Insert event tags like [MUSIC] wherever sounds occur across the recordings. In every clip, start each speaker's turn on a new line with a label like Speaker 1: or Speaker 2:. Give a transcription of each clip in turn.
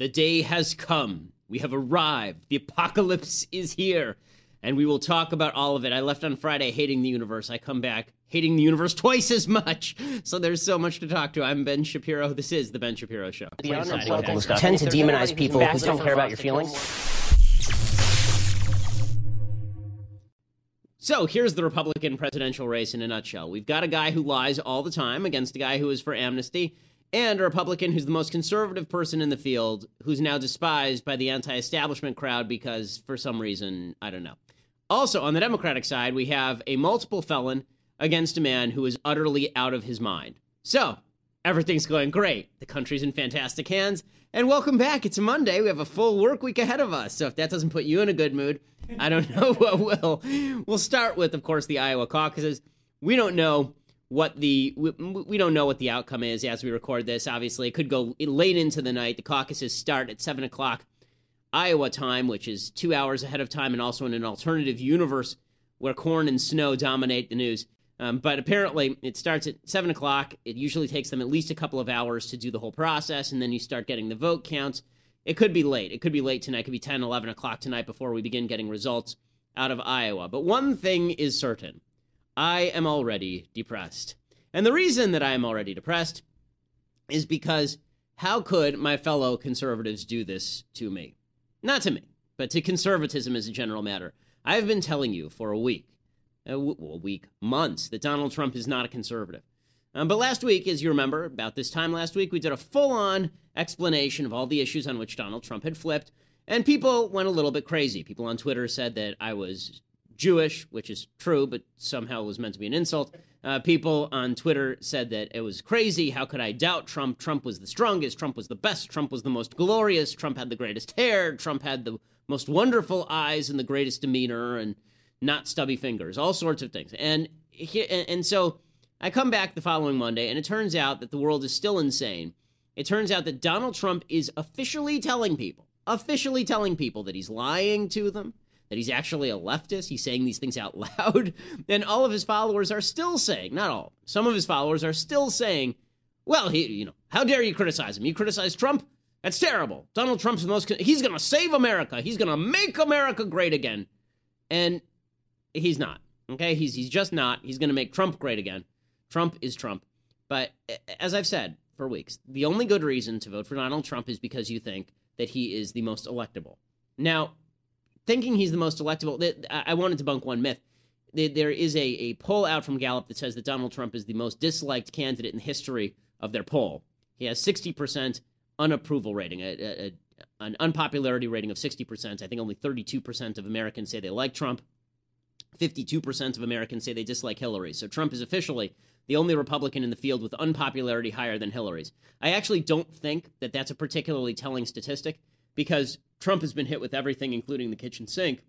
Speaker 1: The day has come. We have arrived. The apocalypse is here. And we will talk about all of it. I left on Friday hating the universe. I come back hating the universe twice as much. [LAUGHS] So there's so much to talk to. I'm Ben Shapiro. This is The Ben Shapiro Show.
Speaker 2: tend to demonize people who don't care about your feelings.
Speaker 1: So here's the Republican presidential race in a nutshell. We've got a guy who lies all the time against a guy who is for amnesty, and a Republican who's the most conservative person in the field, who's now despised by the anti establishment crowd because, for some reason, I don't know. Also, on the Democratic side, we have a multiple felon against a man who is utterly out of his mind. So, everything's going great. The country's in fantastic hands. And welcome back. It's Monday. We have a full work week ahead of us. So, if that doesn't put you in a good mood, I don't [LAUGHS] know what will. We'll start with, of course, the Iowa caucuses. We don't know what the we, we, don't know what the outcome is as we record this. Obviously, it could go late into the night. The caucuses start at seven o'clock Iowa time, which is two hours ahead of time, and also in an alternative universe where corn and snow dominate the news. Um, but apparently, it starts at seven o'clock. It usually takes them at least a couple of hours to do the whole process, and then you start getting the vote counts. It could be late. It could be late tonight. It could be 10, 11 o'clock tonight before we begin getting results out of Iowa. But one thing is certain I am already depressed. And the reason that I am already depressed is because how could my fellow conservatives do this to me? Not to me, but to conservatism as a general matter. I have been telling you for a week, a, w- a week, months, that Donald Trump is not a conservative. Um, but last week, as you remember, about this time last week, we did a full on explanation of all the issues on which Donald Trump had flipped. And people went a little bit crazy. People on Twitter said that I was Jewish, which is true, but somehow it was meant to be an insult. Uh, people on Twitter said that it was crazy. How could I doubt Trump? Trump was the strongest. Trump was the best. Trump was the most glorious. Trump had the greatest hair. Trump had the most wonderful eyes and the greatest demeanor and not stubby fingers. All sorts of things. And and so I come back the following Monday, and it turns out that the world is still insane. It turns out that Donald Trump is officially telling people, officially telling people that he's lying to them, that he's actually a leftist. He's saying these things out [LAUGHS] loud. And all of his followers are still saying, not all, some of his followers are still saying, well, he, you know, how dare you criticize him? You criticize Trump? That's terrible. Donald Trump's the most, he's going to save America. He's going to make America great again. And he's not. Okay? He's, he's just not. He's going to make Trump great again. Trump is Trump. But as I've said for weeks, the only good reason to vote for Donald Trump is because you think that he is the most electable. Now, thinking he's the most electable, I want to debunk one myth. There is a, a poll out from Gallup that says that Donald Trump is the most disliked candidate in the history of their poll. He has 60% unapproval rating, a, a, an unpopularity rating of 60%. I think only 32% of Americans say they like Trump. 52% of Americans say they dislike Hillary. So Trump is officially the only Republican in the field with unpopularity higher than Hillary's. I actually don't think that that's a particularly telling statistic because Trump has been hit with everything, including the kitchen sink.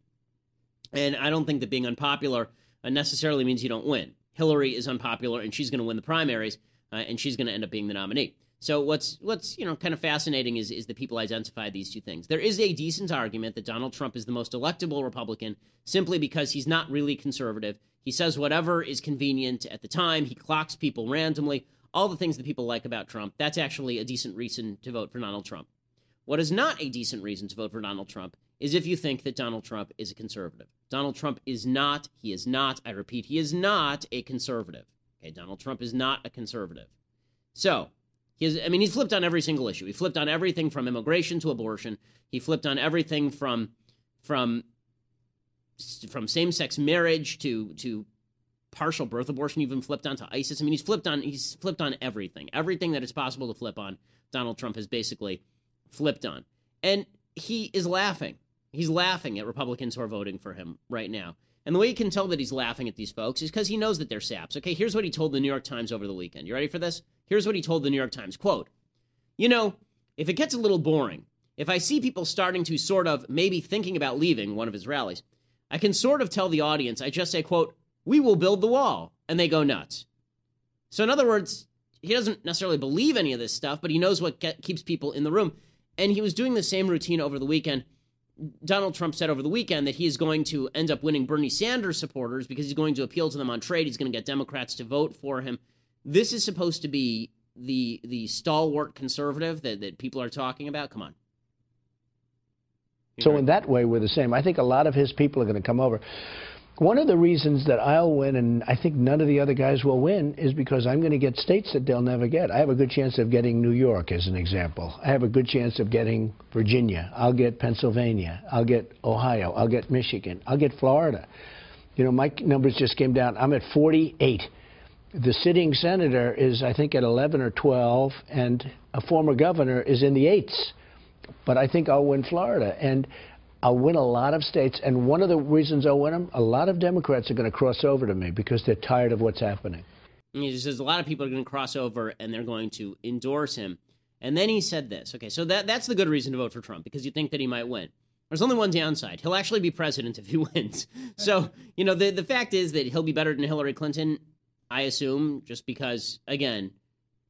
Speaker 1: And I don't think that being unpopular necessarily means you don't win. Hillary is unpopular and she's going to win the primaries uh, and she's going to end up being the nominee. So what's what's you know kind of fascinating is is that people identify these two things. There is a decent argument that Donald Trump is the most electable Republican simply because he's not really conservative. He says whatever is convenient at the time. He clocks people randomly. All the things that people like about Trump. That's actually a decent reason to vote for Donald Trump. What is not a decent reason to vote for Donald Trump is if you think that Donald Trump is a conservative. Donald Trump is not, he is not, I repeat, he is not a conservative. Okay, Donald Trump is not a conservative. So, he is, I mean, he's flipped on every single issue. He flipped on everything from immigration to abortion. He flipped on everything from from from same-sex marriage to to partial birth abortion. Even flipped on to ISIS. I mean, he's flipped on he's flipped on everything. Everything that is possible to flip on, Donald Trump has basically flipped on, and he is laughing. He's laughing at Republicans who are voting for him right now. And the way you can tell that he's laughing at these folks is because he knows that they're saps. Okay, here's what he told the New York Times over the weekend. You ready for this? Here's what he told the New York Times quote, You know, if it gets a little boring, if I see people starting to sort of maybe thinking about leaving one of his rallies, I can sort of tell the audience, I just say, quote, we will build the wall. And they go nuts. So, in other words, he doesn't necessarily believe any of this stuff, but he knows what get, keeps people in the room. And he was doing the same routine over the weekend. Donald Trump said over the weekend that he is going to end up winning Bernie Sanders supporters because he's going to appeal to them on trade. He's going to get Democrats to vote for him. This is supposed to be the the stalwart conservative that, that people are talking about. Come on.
Speaker 3: So in that way, we're the same. I think a lot of his people are going to come over. One of the reasons that I'll win, and I think none of the other guys will win, is because I'm going to get states that they'll never get. I have a good chance of getting New York, as an example. I have a good chance of getting Virginia. I'll get Pennsylvania. I'll get Ohio. I'll get Michigan. I'll get Florida. You know, my numbers just came down. I'm at 48. The sitting senator is, I think, at 11 or 12, and a former governor is in the eights. But I think I'll win Florida. And I'll win a lot of states, and one of the reasons I'll win them, a lot of Democrats are going to cross over to me because they're tired of what's happening.
Speaker 1: He says a lot of people are going to cross over and they're going to endorse him. And then he said this. Okay, so that that's the good reason to vote for Trump because you think that he might win. There's only one downside. He'll actually be president if he [LAUGHS] wins. So, you know, the the fact is that he'll be better than Hillary Clinton, I assume, just because again,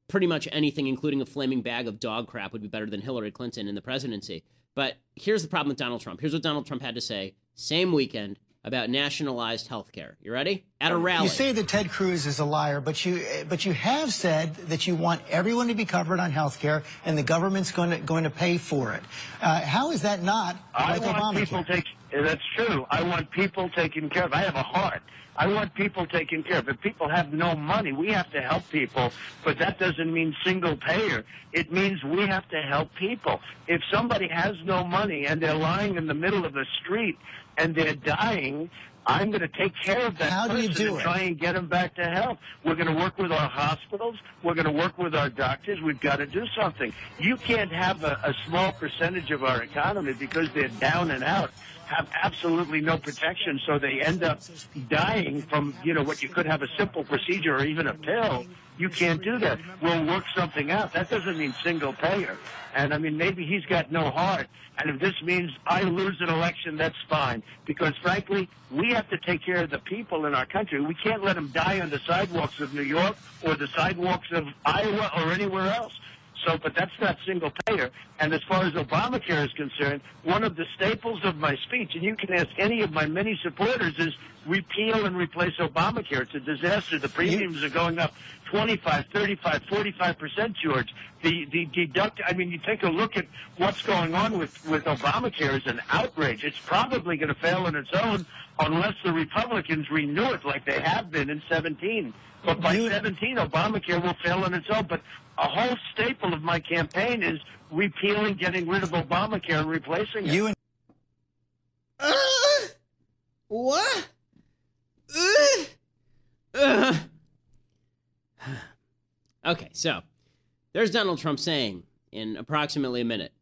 Speaker 1: pretty much anything including a flaming bag of dog crap would be better than Hillary Clinton in the presidency. But here's the problem with Donald Trump. Here's what Donald Trump had to say same weekend about nationalized health care. You ready? At a rally.
Speaker 4: You say that Ted Cruz is a liar, but you but you have said that you want everyone to be covered on health care and the government's going to going to pay for it. Uh, how is that not
Speaker 5: I
Speaker 4: like
Speaker 5: want
Speaker 4: Obamacare?
Speaker 5: people take. That's true. I want people taken care of. I have a heart. I want people taken care of. If people have no money, we have to help people. But that doesn't mean single payer. It means we have to help people. If somebody has no money and they're lying in the middle of the street and they're dying, I'm going to take care of that
Speaker 4: How do you
Speaker 5: person
Speaker 4: do
Speaker 5: and
Speaker 4: it?
Speaker 5: try and get them back to health. We're going to work with our hospitals. We're going to work with our doctors. We've got to do something. You can't have a, a small percentage of our economy because they're down and out have absolutely no protection, so they end up dying from, you know, what you could have a simple procedure or even a pill. You can't do that. We'll work something out. That doesn't mean single payer. And I mean, maybe he's got no heart. And if this means I lose an election, that's fine. Because frankly, we have to take care of the people in our country. We can't let them die on the sidewalks of New York or the sidewalks of Iowa or anywhere else. So, but that's not single payer. And as far as Obamacare is concerned, one of the staples of my speech, and you can ask any of my many supporters, is repeal and replace Obamacare. It's a disaster. The premiums are going up 25, 35, 45 percent, George. The the deduct. I mean, you take a look at what's going on with with Obamacare is an outrage. It's probably going to fail on its own unless the Republicans renew it like they have been in 17. But by 17, Obamacare will fail on its own. But a whole staple of my campaign is repealing, getting rid of Obamacare, and replacing it.
Speaker 4: You and
Speaker 1: Uh, what? Uh, uh. [SIGHS] Okay, so there's Donald Trump saying in approximately a minute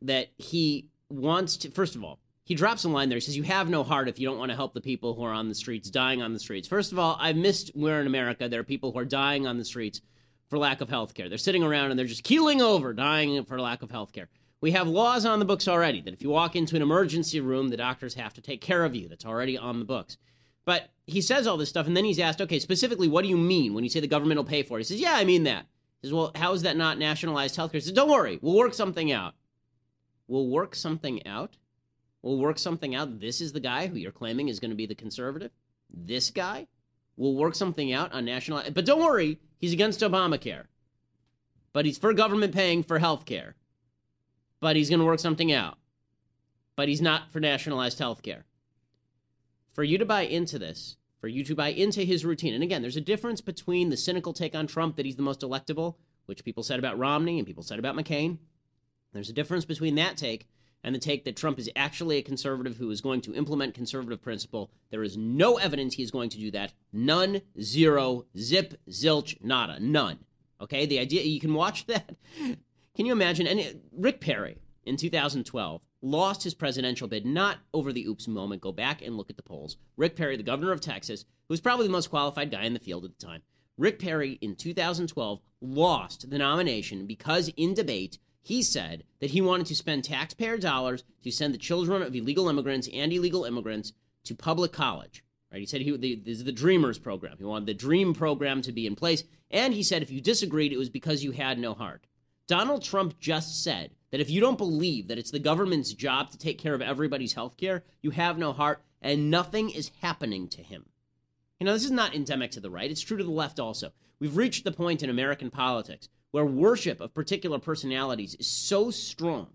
Speaker 1: that he wants to, first of all, he drops a line there. He says, You have no heart if you don't want to help the people who are on the streets, dying on the streets. First of all, I've missed where in America there are people who are dying on the streets for lack of health care. They're sitting around and they're just keeling over, dying for lack of health care. We have laws on the books already that if you walk into an emergency room, the doctors have to take care of you. That's already on the books. But he says all this stuff, and then he's asked, okay, specifically, what do you mean when you say the government will pay for it? He says, yeah, I mean that. He says, well, how is that not nationalized health care? He says, don't worry, we'll work something out. We'll work something out? We'll work something out. This is the guy who you're claiming is going to be the conservative? This guy? We'll work something out on national. But don't worry, he's against Obamacare. But he's for government paying for health care. But he's going to work something out. But he's not for nationalized health care for you to buy into this, for you to buy into his routine, and again, there's a difference between the cynical take on Trump that he's the most electable, which people said about Romney and people said about McCain. There's a difference between that take and the take that Trump is actually a conservative who is going to implement conservative principle. There is no evidence he is going to do that. None, zero, zip, zilch, nada, none. Okay, the idea you can watch [LAUGHS] that. Can you imagine? And uh, Rick Perry in 2012 lost his presidential bid not over the oops moment. Go back and look at the polls. Rick Perry, the governor of Texas, who was probably the most qualified guy in the field at the time, Rick Perry in 2012 lost the nomination because in debate he said that he wanted to spend taxpayer dollars to send the children of illegal immigrants and illegal immigrants to public college. Right? He said he the, this is the Dreamers program. He wanted the Dream program to be in place, and he said if you disagreed, it was because you had no heart. Donald Trump just said that if you don't believe that it's the government's job to take care of everybody's health care, you have no heart, and nothing is happening to him. You know, this is not endemic to the right, it's true to the left also. We've reached the point in American politics where worship of particular personalities is so strong,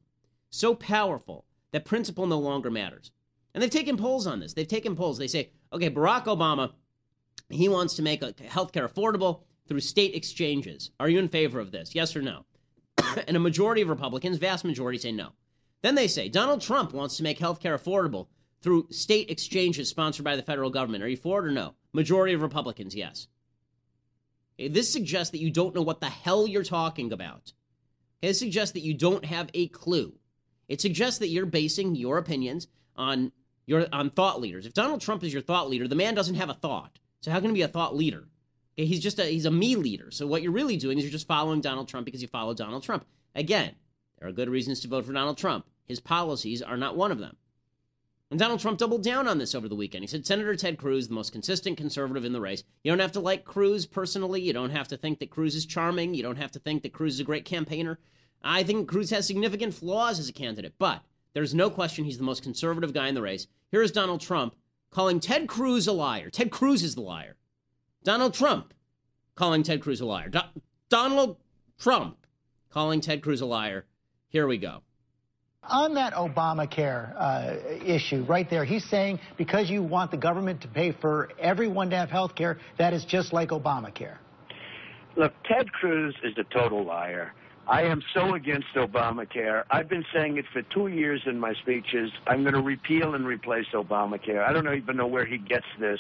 Speaker 1: so powerful, that principle no longer matters. And they've taken polls on this. They've taken polls. They say, okay, Barack Obama, he wants to make healthcare affordable through state exchanges. Are you in favor of this? Yes or no? [COUGHS] and a majority of Republicans, vast majority, say no. Then they say Donald Trump wants to make healthcare affordable through state exchanges sponsored by the federal government. Are you for it or no? Majority of Republicans, yes. This suggests that you don't know what the hell you're talking about. This suggests that you don't have a clue. It suggests that you're basing your opinions on your on thought leaders. If Donald Trump is your thought leader, the man doesn't have a thought. So how can he be a thought leader? Okay, he's just a he's a me leader. So what you're really doing is you're just following Donald Trump because you follow Donald Trump. Again, there are good reasons to vote for Donald Trump. His policies are not one of them. And Donald Trump doubled down on this over the weekend. He said Senator Ted Cruz, the most consistent conservative in the race. You don't have to like Cruz personally. You don't have to think that Cruz is charming. You don't have to think that Cruz is a great campaigner. I think Cruz has significant flaws as a candidate, but there's no question he's the most conservative guy in the race. Here is Donald Trump calling Ted Cruz a liar. Ted Cruz is the liar. Donald Trump calling Ted Cruz a liar. Do- Donald Trump calling Ted Cruz a liar. Here we go.
Speaker 4: On that Obamacare uh, issue right there, he's saying because you want the government to pay for everyone to have health care, that is just like Obamacare.
Speaker 5: Look, Ted Cruz is a total liar. I am so against Obamacare. I've been saying it for two years in my speeches. I'm going to repeal and replace Obamacare. I don't even know where he gets this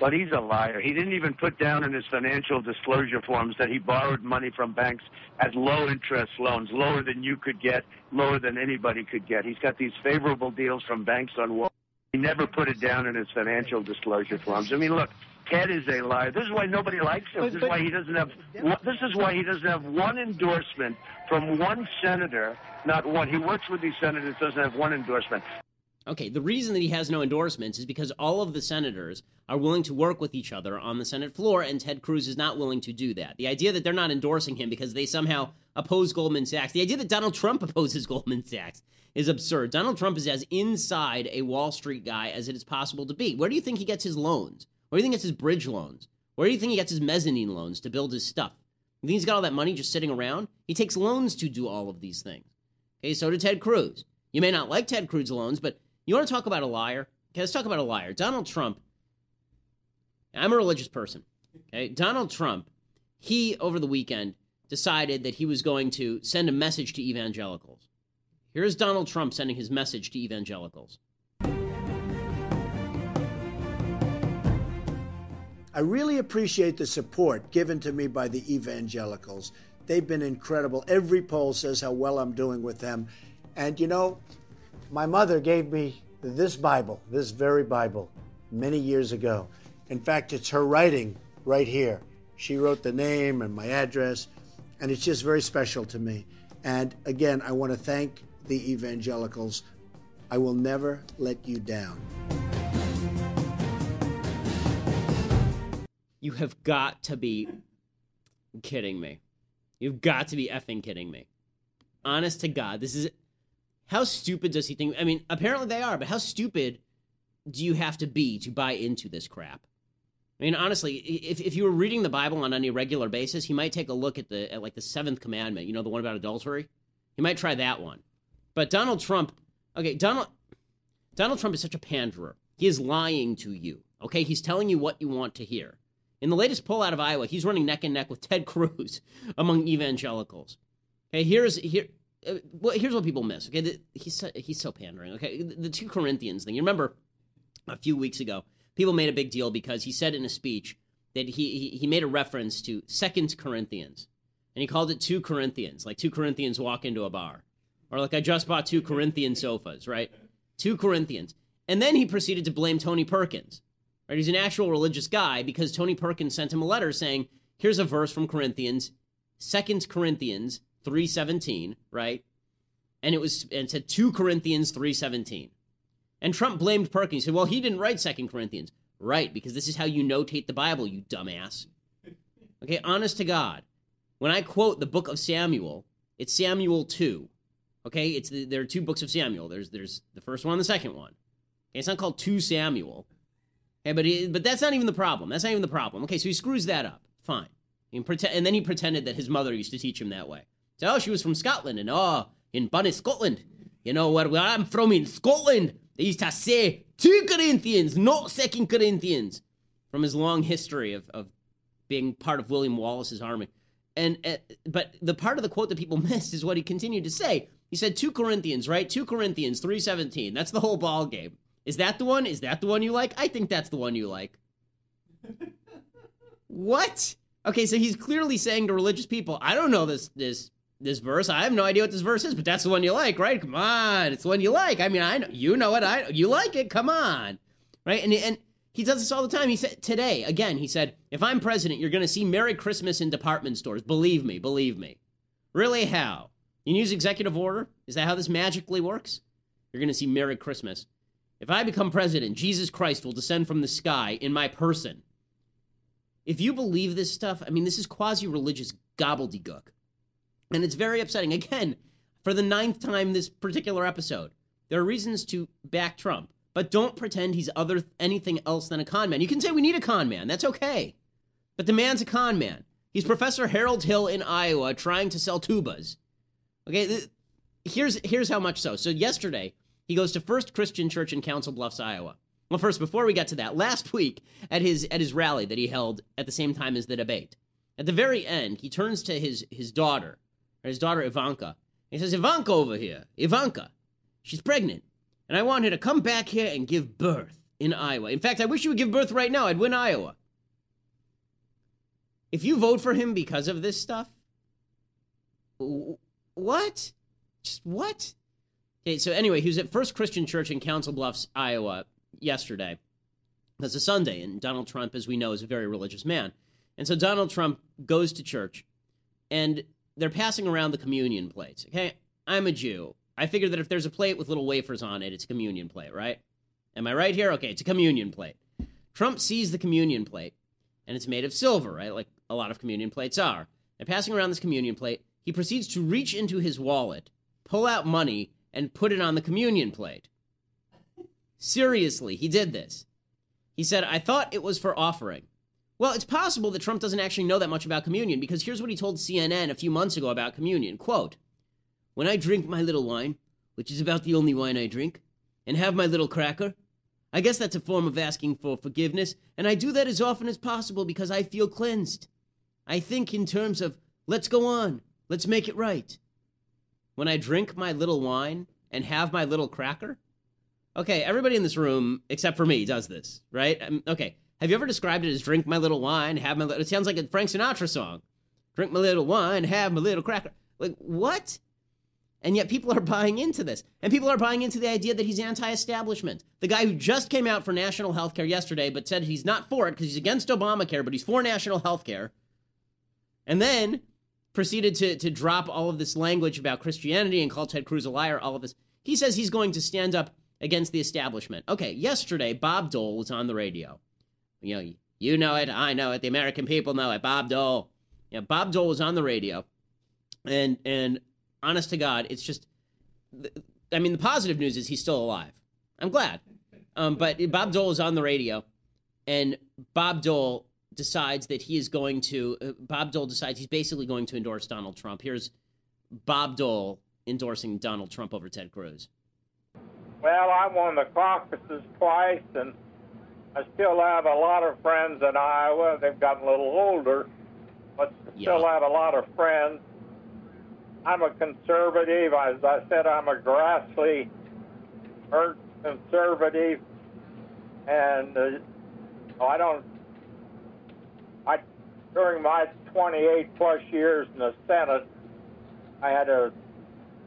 Speaker 5: but he's a liar. He didn't even put down in his financial disclosure forms that he borrowed money from banks at low interest loans, lower than you could get, lower than anybody could get. He's got these favorable deals from banks on Wall. He never put it down in his financial disclosure forms. I mean, look, Ted is a liar. This is why nobody likes him. This is why he doesn't have. This is why he doesn't have one endorsement from one senator. Not one. He works with these senators. Doesn't have one endorsement.
Speaker 1: Okay, the reason that he has no endorsements is because all of the senators are willing to work with each other on the Senate floor, and Ted Cruz is not willing to do that. The idea that they're not endorsing him because they somehow oppose Goldman Sachs, the idea that Donald Trump [LAUGHS] opposes Goldman Sachs is absurd. Donald Trump is as inside a Wall Street guy as it is possible to be. Where do you think he gets his loans? Where do you think he gets his bridge loans? Where do you think he gets his mezzanine loans to build his stuff? You think he's got all that money just sitting around? He takes loans to do all of these things. Okay, so did Ted Cruz. You may not like Ted Cruz's loans, but you want to talk about a liar? Okay, let's talk about a liar. Donald Trump. I'm a religious person. Okay, Donald Trump. He over the weekend decided that he was going to send a message to evangelicals. Here's Donald Trump sending his message to evangelicals.
Speaker 3: I really appreciate the support given to me by the evangelicals. They've been incredible. Every poll says how well I'm doing with them. And you know, my mother gave me this Bible, this very Bible, many years ago. In fact, it's her writing right here. She wrote the name and my address, and it's just very special to me. And again, I want to thank the evangelicals. I will never let you down.
Speaker 1: You have got to be kidding me. You've got to be effing kidding me. Honest to God, this is how stupid does he think? I mean, apparently they are, but how stupid do you have to be to buy into this crap? I mean, honestly, if, if you were reading the Bible on any regular basis, he might take a look at the at like the seventh commandment. You know, the one about adultery. He might try that one. But Donald Trump, okay, Donald Donald Trump is such a panderer. He is lying to you. Okay, he's telling you what you want to hear. In the latest poll out of Iowa, he's running neck and neck with Ted Cruz [LAUGHS] among evangelicals. Okay, here's here uh, well, here's what people miss. Okay, the, he's so, he's so pandering. Okay, the, the two Corinthians thing. You remember a few weeks ago, people made a big deal because he said in a speech that he he, he made a reference to Second Corinthians, and he called it two Corinthians, like two Corinthians walk into a bar, or like I just bought two Corinthian sofas, right? Two Corinthians, and then he proceeded to blame Tony Perkins. Right, he's an actual religious guy because Tony Perkins sent him a letter saying, "Here's a verse from Corinthians, Second Corinthians 317, right? And it was and it said 2 Corinthians 317. And Trump blamed Perkins. He said, well, he didn't write Second Corinthians. Right, because this is how you notate the Bible, you dumbass. Okay, honest to God. When I quote the book of Samuel, it's Samuel 2. Okay, it's the, there are two books of Samuel. There's there's the first one and the second one. Okay, it's not called 2 Samuel. Okay, but he, but that's not even the problem. That's not even the problem. Okay, so he screws that up. Fine. and then he pretended that his mother used to teach him that way. So, oh, she was from Scotland, and oh, in Bunny, Scotland. You know where, where I'm from in Scotland, they used to say 2 Corinthians, not 2 Corinthians, from his long history of, of being part of William Wallace's army. And uh, but the part of the quote that people [LAUGHS] missed is what he continued to say. He said 2 Corinthians, right? 2 Corinthians 3:17. That's the whole ball game. Is that the one? Is that the one you like? I think that's the one you like. [LAUGHS] what? Okay, so he's clearly saying to religious people, I don't know this this this verse. I have no idea what this verse is, but that's the one you like, right? Come on, it's the one you like. I mean, I know you know it. I you like it. Come on, right? And and he does this all the time. He said today again. He said, "If I'm president, you're going to see Merry Christmas in department stores. Believe me, believe me." Really? How? You use executive order? Is that how this magically works? You're going to see Merry Christmas. If I become president, Jesus Christ will descend from the sky in my person. If you believe this stuff, I mean, this is quasi religious gobbledygook. And it's very upsetting. Again, for the ninth time this particular episode, there are reasons to back Trump, but don't pretend he's other anything else than a con man. You can say we need a con man. That's okay. But the man's a con man. He's Professor Harold Hill in Iowa trying to sell tubas. Okay, here's here's how much so. So yesterday, he goes to First Christian Church in Council Bluffs, Iowa. Well, first, before we get to that, last week at his at his rally that he held at the same time as the debate, at the very end, he turns to his his daughter, or his daughter Ivanka. He says, "Ivanka over here, Ivanka, she's pregnant, and I want her to come back here and give birth in Iowa. In fact, I wish you would give birth right now. I'd win Iowa." If you vote for him because of this stuff, what? Just what? Okay, so anyway, he was at First Christian Church in Council Bluffs, Iowa, yesterday. That's a Sunday, and Donald Trump, as we know, is a very religious man. And so Donald Trump goes to church, and they're passing around the communion plates. Okay, I'm a Jew. I figure that if there's a plate with little wafers on it, it's a communion plate, right? Am I right here? Okay, it's a communion plate. Trump sees the communion plate, and it's made of silver, right? Like a lot of communion plates are. They're passing around this communion plate. He proceeds to reach into his wallet, pull out money, and put it on the communion plate. Seriously, he did this. He said, I thought it was for offering. Well, it's possible that Trump doesn't actually know that much about communion because here's what he told CNN a few months ago about communion. Quote, When I drink my little wine, which is about the only wine I drink, and have my little cracker, I guess that's a form of asking for forgiveness, and I do that as often as possible because I feel cleansed. I think in terms of, let's go on, let's make it right. When I drink my little wine and have my little cracker, Okay, everybody in this room, except for me, does this, right? Um, okay, have you ever described it as drink my little wine, have my little... It sounds like a Frank Sinatra song. Drink my little wine, have my little cracker. Like, what? And yet people are buying into this. And people are buying into the idea that he's anti establishment. The guy who just came out for national health care yesterday, but said he's not for it because he's against Obamacare, but he's for national health care. And then proceeded to, to drop all of this language about Christianity and call Ted Cruz a liar, all of this. He says he's going to stand up against the establishment. Okay, yesterday, Bob Dole was on the radio. You know, you know it, I know it, the American people know it. Bob Dole. Yeah, Bob Dole was on the radio. And and honest to God, it's just I mean, the positive news is he's still alive. I'm glad. Um, but Bob Dole is on the radio, and Bob Dole decides that he is going to. Uh, Bob Dole decides he's basically going to endorse Donald Trump. Here's Bob Dole endorsing Donald Trump over Ted Cruz.
Speaker 6: Well, I won the caucuses twice, and I still have a lot of friends in Iowa. They've gotten a little older, but still
Speaker 1: Yeah.
Speaker 6: have a lot of friends. I'm a conservative. As I said, I'm a Grassley earned conservative, and uh, I don't. I during my 28 plus years in the Senate, I had a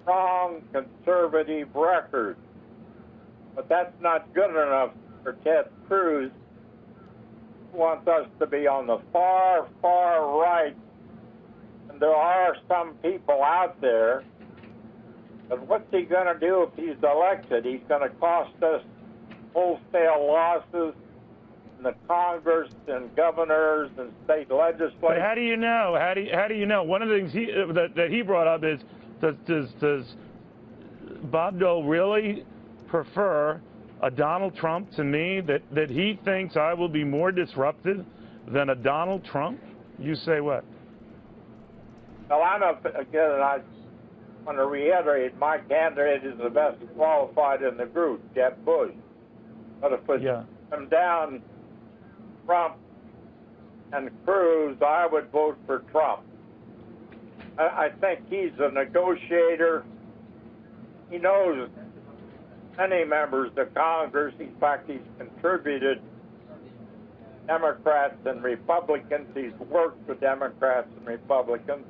Speaker 6: strong conservative record. But that's not good enough for Ted Cruz, wants us to be on the far, far right. And there are some people out there. But what's he going to do if he's elected? He's going to cost us wholesale losses in the Congress and governors and state
Speaker 7: But
Speaker 6: legislatures.
Speaker 7: how do you know? How do you, how do you know? One of the things he, uh, that, that he brought up is does, does, does Bob Dole really prefer a Donald Trump to me that, that he thinks I will be more disruptive than a Donald Trump? You say what?
Speaker 6: Well, I'm a, again, I, want to reiterate my candidate is the best qualified in the group, Jeb Bush. But if it's
Speaker 7: Yeah.
Speaker 6: come down Trump and Cruz, I would vote for Trump. I, I think he's a negotiator. He knows many members of Congress. In fact, he's contributed Democrats and Republicans. He's worked with Democrats and Republicans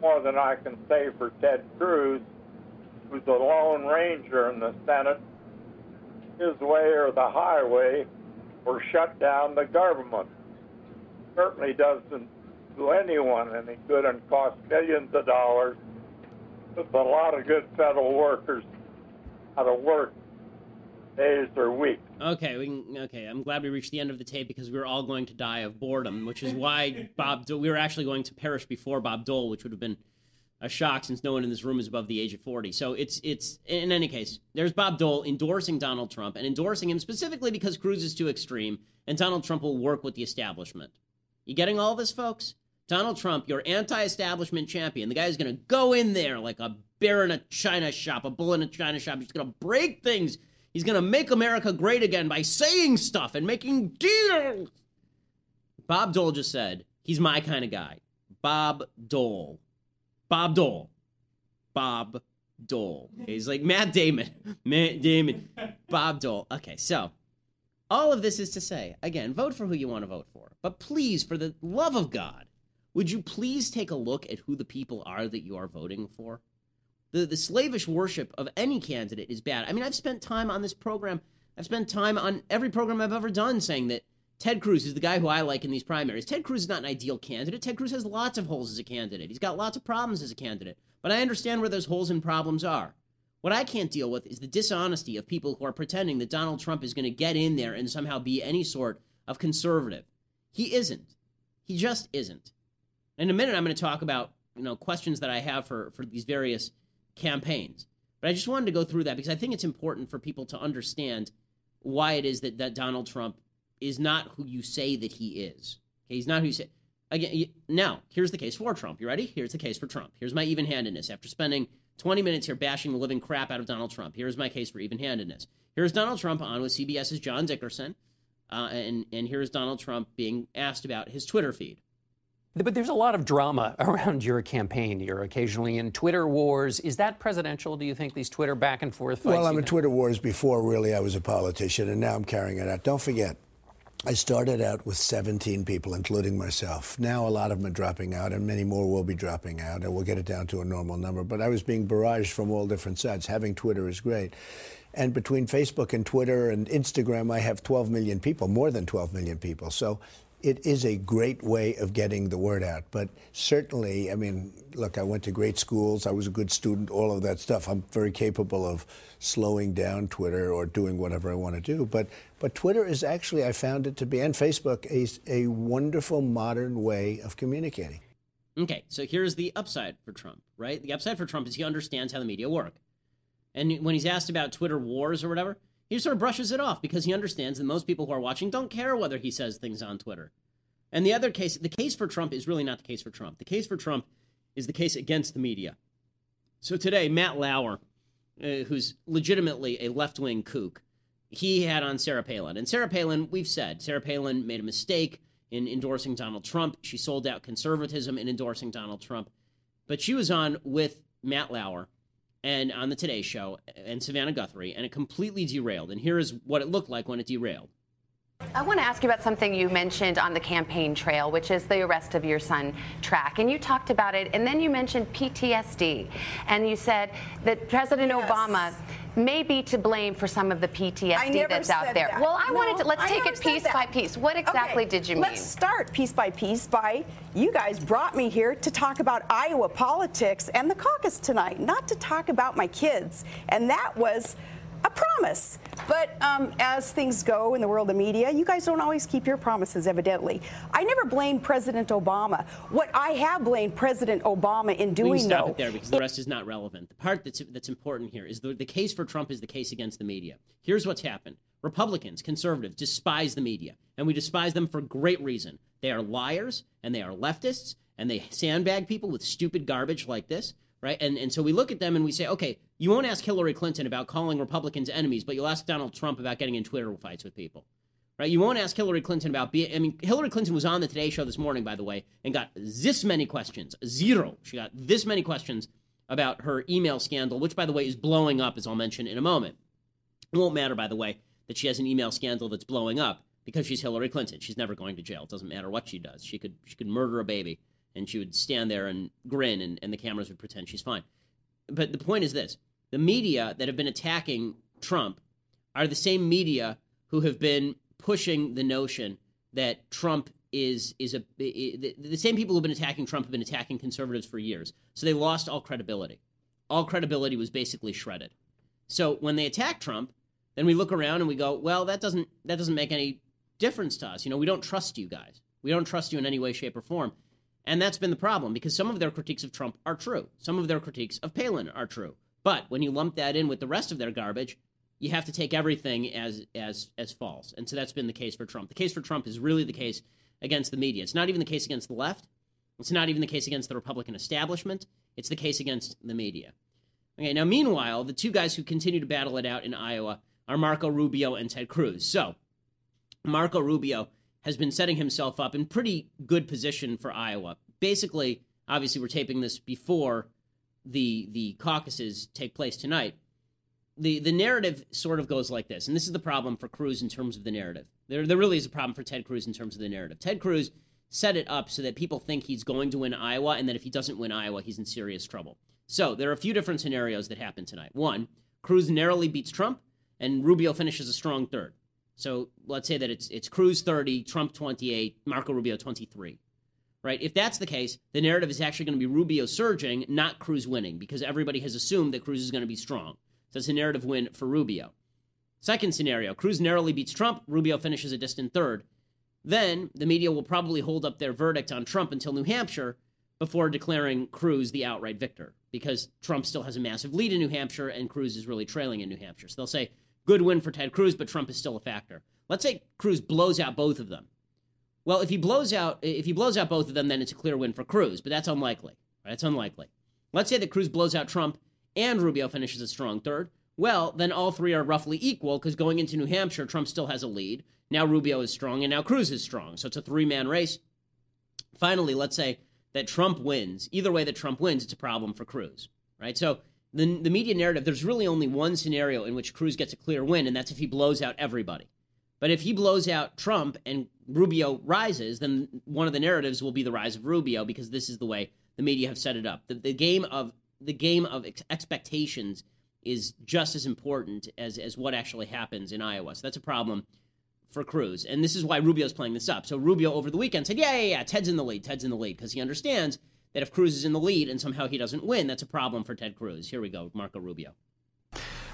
Speaker 6: more than I can say for Ted Cruz, who's a lone ranger in the Senate. His way or the highway, or shut down the government. Certainly doesn't do anyone any good and costs millions of dollars. Puts a lot of good federal workers out of work days or weeks.
Speaker 1: Okay, we can, okay. I'm glad we reached the end of the tape because we were all going to die of boredom, which is why [LAUGHS] Bob. Dole, we were actually going to perish before Bob Dole, which would have been a shock since no one in this room is above the age of 40. So it's it's in any case, there's Bob Dole endorsing Donald Trump and endorsing him specifically because Cruz is too extreme and Donald Trump will work with the establishment. You getting all this, folks? Donald Trump, your anti-establishment champion, the guy who's going to go in there like a bear in a china shop, a bull in a china shop. He's going to break things. He's going to make America great again by saying stuff and making deals. Bob Dole just said he's my kind of guy. Bob Dole. Bob Dole. Bob Dole. He's like Matt Damon. [LAUGHS] Matt Damon. Bob Dole. Okay, so all of this is to say, again, vote for who you want to vote for. But please, for the love of God, would you please take a look at who the people are that you are voting for? The, the slavish worship of any candidate is bad. I mean, I've spent time on this program. I've spent time on every program I've ever done saying that Ted Cruz is the guy who I like in these primaries. Ted Cruz is not an ideal candidate. Ted Cruz has lots of holes as a candidate. He's got lots of problems as a candidate. But I understand where those holes and problems are. What I can't deal with is the dishonesty of people who are pretending that Donald Trump is going to get in there and somehow be any sort of conservative. He isn't. He just isn't. In a minute, I'm going to talk about you know questions that I have for for these various campaigns. But I just wanted to go through that because I think it's important for people to understand why it is that, that Donald Trump is not who you say that he is. Okay, he's not who you say. Again, now here's the case for Trump. You ready? Here's the case for Trump. Here's my even-handedness. After spending 20 minutes here bashing the living crap out of Donald Trump, here's my case for even-handedness. Here's Donald Trump on with CBS's John Dickerson, uh, and and here's Donald Trump being asked about his Twitter feed.
Speaker 8: But there's a lot of drama [LAUGHS] around your campaign. You're occasionally in Twitter wars. Is that presidential? Do you think these Twitter back and forth fights?
Speaker 9: Well, I'm in Twitter wars before really I was a politician, and now I'm carrying it out. Don't forget, I started out with 17 people, including myself. Now a lot of them are dropping out, and many more will be dropping out, and we'll get it down to a normal number. But I was being barraged from all different sides. Having Twitter is great. And between Facebook and Twitter and Instagram, I have 12 million people, more than 12 million people. So it is a great way of getting the word out. But certainly, I mean, look, I went to great schools. I was a good student, all of that stuff. I'm very capable of slowing down Twitter or doing whatever I want to do. But, but Twitter is actually, I found it to be, and Facebook, a, a wonderful modern way of communicating.
Speaker 1: Okay, so here's the upside for Trump, right? The upside for Trump is he understands how the media work. And when he's asked about Twitter wars or whatever, he sort of brushes it off because he understands that most people who are watching don't care whether he says things on Twitter. And the other case, the case for Trump is really not the case for Trump. The case for Trump is the case against the media. So today, Matt Lauer, uh, who's legitimately a left wing kook, he had on Sarah Palin. And Sarah Palin, we've said, Sarah Palin made a mistake in endorsing Donald Trump. She sold out conservatism in endorsing Donald Trump. But she was on with Matt Lauer and on the Today Show and Savannah Guthrie, and it completely derailed. And here is what it looked like when it derailed.
Speaker 10: I want to ask you about something you mentioned on the campaign trail, which is the arrest of your son, Track. And you talked about it, and then you mentioned PTSD. And you said that President
Speaker 11: Yes.
Speaker 10: Obama may be to blame for some of the PTSD that's out there.
Speaker 11: that.
Speaker 10: Well, I wanted to, let's
Speaker 11: I
Speaker 10: take it piece
Speaker 11: that.
Speaker 10: by piece. What exactly
Speaker 11: Okay,
Speaker 10: did you mean?
Speaker 11: Let's start piece by piece by you guys brought me here to talk about Iowa politics and the caucus tonight, not to talk about my kids. And that was a promise. But um, as things go in the world of media, you guys don't always keep your promises, evidently. I never blamed President Obama. What I have blamed President Obama in
Speaker 1: we
Speaker 11: doing,
Speaker 1: can stop
Speaker 11: though,
Speaker 1: it there because the rest is not relevant. The part that's that's important here is the, the case for Trump is the case against the media. Here's what's happened: Republicans, conservatives, despise the media, and we despise them for great reason. They are liars and they are leftists and they sandbag people with stupid garbage like this. Right? And and so we look at them and we say, okay, you won't ask Hillary Clinton about calling Republicans enemies, but you'll ask Donald Trump about getting in Twitter fights with people. Right? You won't ask Hillary Clinton about being. I mean, Hillary Clinton was on the Today Show this morning, by the way, and got this many questions. Zero. She got this many questions about her email scandal, which, by the way, is blowing up, as I'll mention in a moment. It won't matter, by the way, that she has an email scandal that's blowing up because she's Hillary Clinton. She's never going to jail. It doesn't matter what she does. She could she could murder a baby and she would stand there and grin and, and the cameras would pretend she's fine. But the point is this the media that have been attacking Trump are the same media who have been pushing the notion that Trump is is a the, same people who've been attacking Trump have been attacking conservatives for years. So they lost all credibility. All credibility was basically shredded. So when they attack Trump, then we look around and we go, well, that doesn't that doesn't make any difference to us. You know, we don't trust you guys. We don't trust you in any way, shape, or form. And that's been the problem because some of their critiques of Trump are true. Some of their critiques of Palin are true. But when you lump that in with the rest of their garbage, you have to take everything as as as false. And so that's been the case for Trump. The case for Trump is really the case against the media. It's not even the case against the left. It's not even the case against the Republican establishment. It's the case against the media. Okay, now meanwhile, the two guys who continue to battle it out in Iowa are Marco Rubio and Ted Cruz. So, Marco Rubio has been setting himself up in pretty good position for Iowa. Basically, obviously, we're taping this before the the caucuses take place tonight. The the narrative sort of goes like this, and this is the problem for Cruz in terms of the narrative. There there really is a problem for Ted Cruz in terms of the narrative. Ted Cruz set it up so that people think he's going to win Iowa, and that if he doesn't win Iowa, he's in serious trouble. So there are a few different scenarios that happen tonight. One, Cruz narrowly beats Trump, and Rubio finishes a strong third. So let's say that it's it's Cruz 30, Trump 28, Marco Rubio 23. Right? If that's the case, the narrative is actually going to be Rubio surging, not Cruz winning, because everybody has assumed that Cruz is going to be strong. So it's a narrative win for Rubio. Second scenario Cruz narrowly beats Trump, Rubio finishes a distant third. Then the media will probably hold up their verdict on Trump until New Hampshire before declaring Cruz the outright victor, because Trump still has a massive lead in New Hampshire and Cruz is really trailing in New Hampshire. So they'll say, Good win for Ted Cruz, but Trump is still a factor. Let's say Cruz blows out both of them. Well, if he blows out if he blows out both of them, then it's a clear win for Cruz, but that's unlikely. Right? That's unlikely. Let's say that Cruz blows out Trump and Rubio finishes a strong third. Well, then all three are roughly equal because going into New Hampshire, Trump still has a lead. Now Rubio is strong, and now Cruz is strong. So it's a three man race. Finally, let's say that Trump wins. Either way that Trump wins, it's a problem for Cruz. Right? So the, the media narrative, there's really only one scenario in which Cruz gets a clear win, and that's if he blows out everybody. But if he blows out Trump and Rubio rises, then one of the narratives will be the rise of Rubio because this is the way the media have set it up. The, the game of the game of ex- expectations is just as important as as what actually happens in Iowa. So that's a problem for Cruz, and this is why Rubio's playing this up. So Rubio over the weekend said, "Yeah, yeah, yeah, Ted's in the lead. Ted's in the lead," because he understands that if Cruz is in the lead and somehow he doesn't win, that's a problem for Ted Cruz. Here we go, Marco Rubio.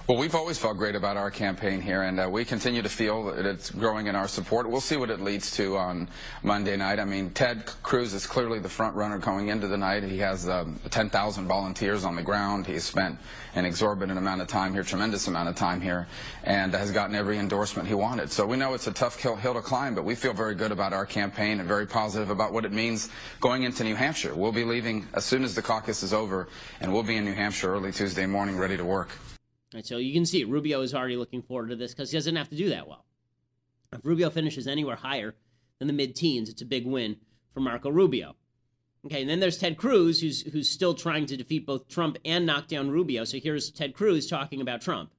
Speaker 12: Well, we've always felt great about our campaign here, and uh, we continue to feel that it's growing in our support. We'll see what it leads to on Monday night. I mean, Ted Cruz is clearly the front runner going into the night. He has um, 10,000 volunteers on the ground. He's spent an exorbitant amount of time here, tremendous amount of time here, and has gotten every endorsement he wanted. So we know it's a tough hill to climb, but we feel very good about our campaign and very positive about what it means going into New Hampshire. We'll be leaving as soon as the caucus is over, and we'll be in New Hampshire early Tuesday morning ready to work.
Speaker 1: Right, so you can see Rubio is already looking forward to this because he doesn't have to do that well. If Rubio finishes anywhere higher than the mid-teens, it's a big win for Marco Rubio. Okay, and then there's Ted Cruz, who's who's still trying to defeat both Trump and knock down Rubio. So here's Ted Cruz talking about Trump.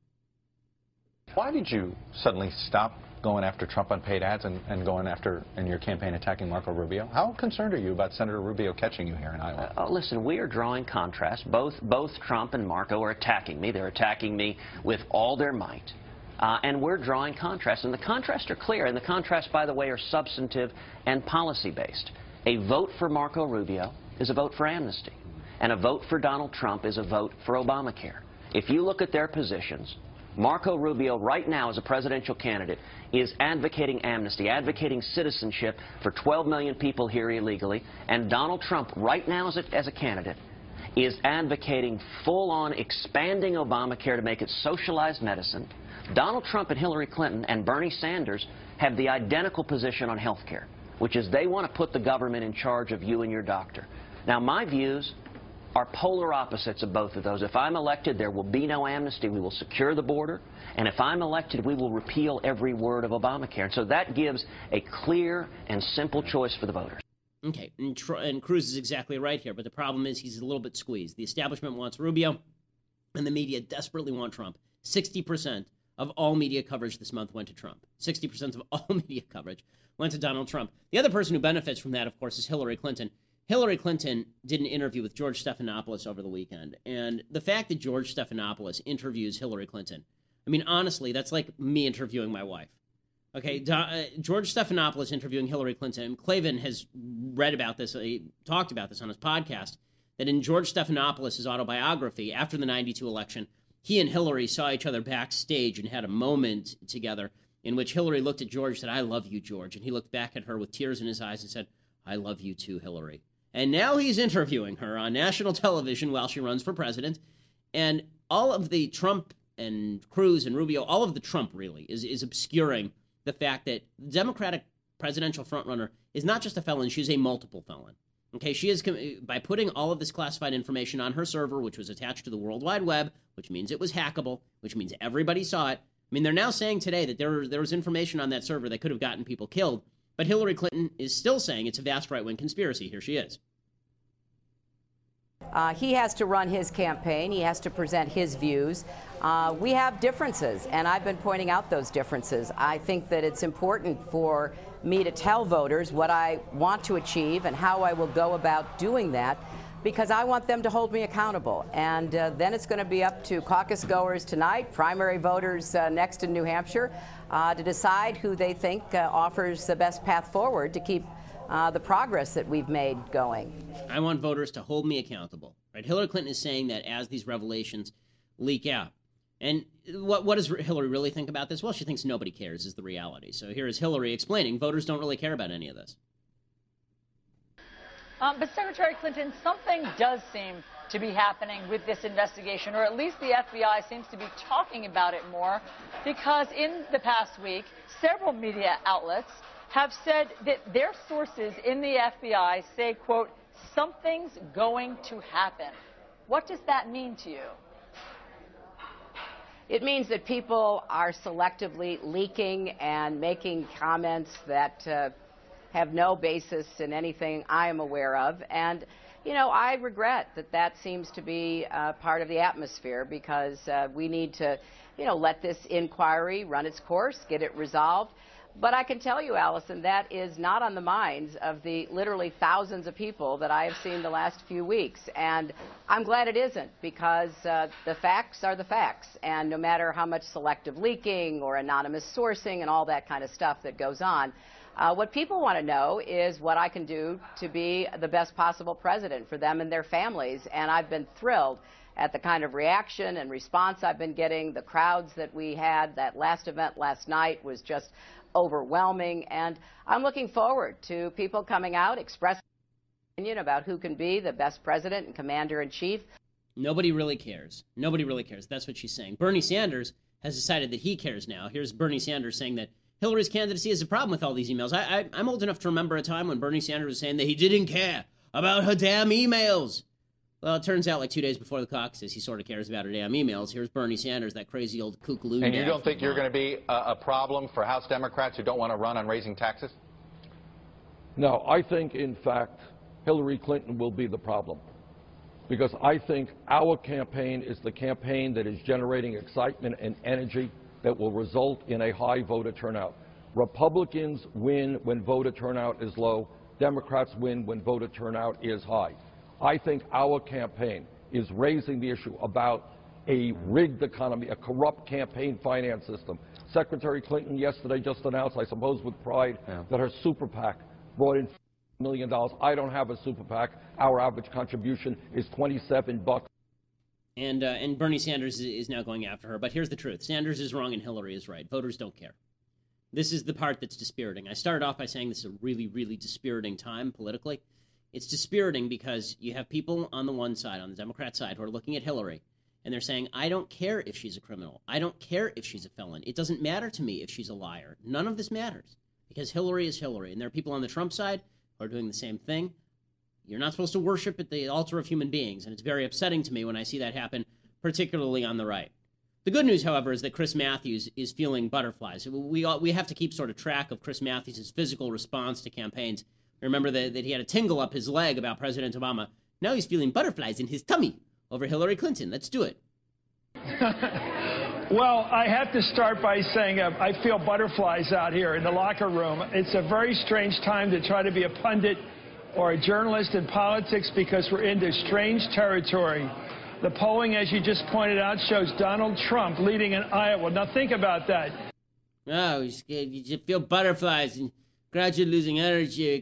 Speaker 13: Why did you suddenly stop going after Trump on paid ads and, and going after in your campaign attacking Marco Rubio? How concerned are you about Senator Rubio catching you here in Iowa?
Speaker 2: Uh, listen, we are drawing contrast. Both both Trump and Marco are attacking me. They're attacking me with all their might. Uh, and we're drawing contrasts. And the contrasts are clear. And the contrasts, by the way, are substantive and policy-based. A vote for Marco Rubio is a vote for amnesty. And a vote for Donald Trump is a vote for Obamacare. If you look at their positions, Marco Rubio, right now as a presidential candidate, is advocating amnesty, advocating citizenship for 12 million people here illegally. And Donald Trump, right now as a, as a candidate, is advocating full-on expanding Obamacare to make it socialized medicine. Donald Trump and Hillary Clinton and Bernie Sanders have the identical position on health care, which is they want to put the government in charge of you and your doctor. Now, my views are polar opposites of both of those. If I'm elected, there will be no amnesty. We will secure the border. And if I'm elected, we will repeal every word of Obamacare. And so that gives a clear and simple choice for the voters.
Speaker 1: Okay, and, and Cruz is exactly right here, but the problem is he's a little bit squeezed. The establishment wants Rubio, and the media desperately want Trump. 60% of all media coverage this month went to Trump. 60% of all [LAUGHS] media coverage went to Donald Trump. The other person who benefits from that, of course, is Hillary Clinton. Hillary Clinton did an interview with George Stephanopoulos over the weekend. And the fact that George Stephanopoulos interviews Hillary Clinton, I mean, honestly, that's like me interviewing my wife. Okay, uh, George Stephanopoulos interviewing Hillary Clinton. Klavan has read about this, he talked about this on his podcast, that in George Stephanopoulos' autobiography, after the 92 election, he and Hillary saw each other backstage and had a moment together in which Hillary looked at George and said, I love you, George. And he looked back at her with tears in his eyes and said, I love you too, Hillary. And now he's interviewing her on national television while she runs for president. And all of the Trump and Cruz and Rubio, all of the Trump really is, is obscuring the fact that the Democratic presidential frontrunner is not just a felon, she's a multiple felon. Okay, she is by putting all of this classified information on her server, which was attached to the World Wide Web, which means it was hackable, which means everybody saw it. I mean, they're now saying today that there, there was information on that server that could have gotten people killed. But Hillary Clinton is still saying it's a vast right wing conspiracy. Here she is.
Speaker 14: Uh, he has to run his campaign. He has to present his views. Uh, we have differences, and I've been pointing out those differences. I think that it's important for me to tell voters what I want to achieve and how I will go about doing that because I want them to hold me accountable. And uh, then it's going to be up to caucus goers tonight, primary voters uh, next in New Hampshire, uh, to decide who they think uh, offers the best path forward to keep uh, the progress that we've made going.
Speaker 1: I want voters to hold me accountable. Right? Hillary Clinton is saying that as these revelations leak out. And what, what does Hillary really think about this? Well, she thinks nobody cares, is the reality. So here is Hillary explaining voters don't really care about any of this.
Speaker 15: Um, but Secretary Clinton, something does seem to be happening with this investigation, or at least the FBI seems to be talking about it more, because in the past week, several media outlets have said that their sources in the FBI say, quote, something's going to happen. What does that mean to you?
Speaker 14: It means that people are selectively leaking and making comments that uh, have no basis in anything I am aware of. And, you know, I regret that that seems to be uh, part of the atmosphere because uh, we need to, you know, let this inquiry run its course, get it resolved. But I can tell you, Allison, that is not on the minds of the literally thousands of people that I have seen the last few weeks. And I'm glad it isn't because uh, the facts are the facts. And no matter how much selective leaking or anonymous sourcing and all that kind of stuff that goes on, uh, what people want to know is what I can do to be the best possible president for them and their families. And I've been thrilled at the kind of reaction and response I've been getting. The crowds that we had, that last event last night was just overwhelming. And I'm looking forward to people coming out, expressing opinion about who can be the best president and commander in chief.
Speaker 1: Nobody really cares. Nobody really cares. That's what she's saying. Bernie Sanders has decided that he cares now. Here's Bernie Sanders saying that Hillary's candidacy is a problem with all these emails. I, I, am old enough to remember a time when Bernie Sanders was saying that he didn't care about her damn emails. Well, it turns out like two days before the caucuses, he sort of cares about her damn emails. Here's Bernie Sanders, that crazy old kookaloo.
Speaker 13: And you don't think you're going to be a, a problem for House Democrats who don't want to run on raising taxes?
Speaker 16: No, I think, in fact, Hillary Clinton will be the problem. Because I think our campaign is the campaign that is generating excitement and energy that will result in a high voter turnout. Republicans win when voter turnout is low. Democrats win when voter turnout is high. I think our campaign is raising the issue about a rigged economy, a corrupt campaign finance system. Secretary Clinton yesterday just announced, I suppose with pride, yeah. that her super PAC brought in million dollars. I don't have a super PAC. Our average contribution is 27 bucks
Speaker 1: and uh, and Bernie Sanders is now going after her. But here's the truth: Sanders is wrong and Hillary is right. Voters don't care. This is the part that's dispiriting. I started off by saying this is a really, really dispiriting time politically. It's dispiriting because you have people on the one side, on the Democrat side, who are looking at Hillary and they're saying, I don't care if she's a criminal. I don't care if she's a felon. It doesn't matter to me if she's a liar. None of this matters because Hillary is Hillary. And there are people on the Trump side who are doing the same thing. You're not supposed to worship at the altar of human beings, and it's very upsetting to me when I see that happen, particularly on the right. The good news, however, is that Chris Matthews is feeling butterflies. We, we have to keep sort of track of Chris Matthews' physical response to campaigns. Remember that, that he had a tingle up his leg about President Obama. Now he's feeling butterflies in his tummy over Hillary Clinton. Let's do it. [LAUGHS]
Speaker 17: well, I have to start by saying uh, I feel butterflies out here in the locker room. It's a very strange time to try to be a pundit or a journalist in politics because we're into strange territory. The polling, as you just pointed out, shows Donald Trump leading in Iowa. Now think about that.
Speaker 1: Oh, you just feel butterflies and gradually losing energy.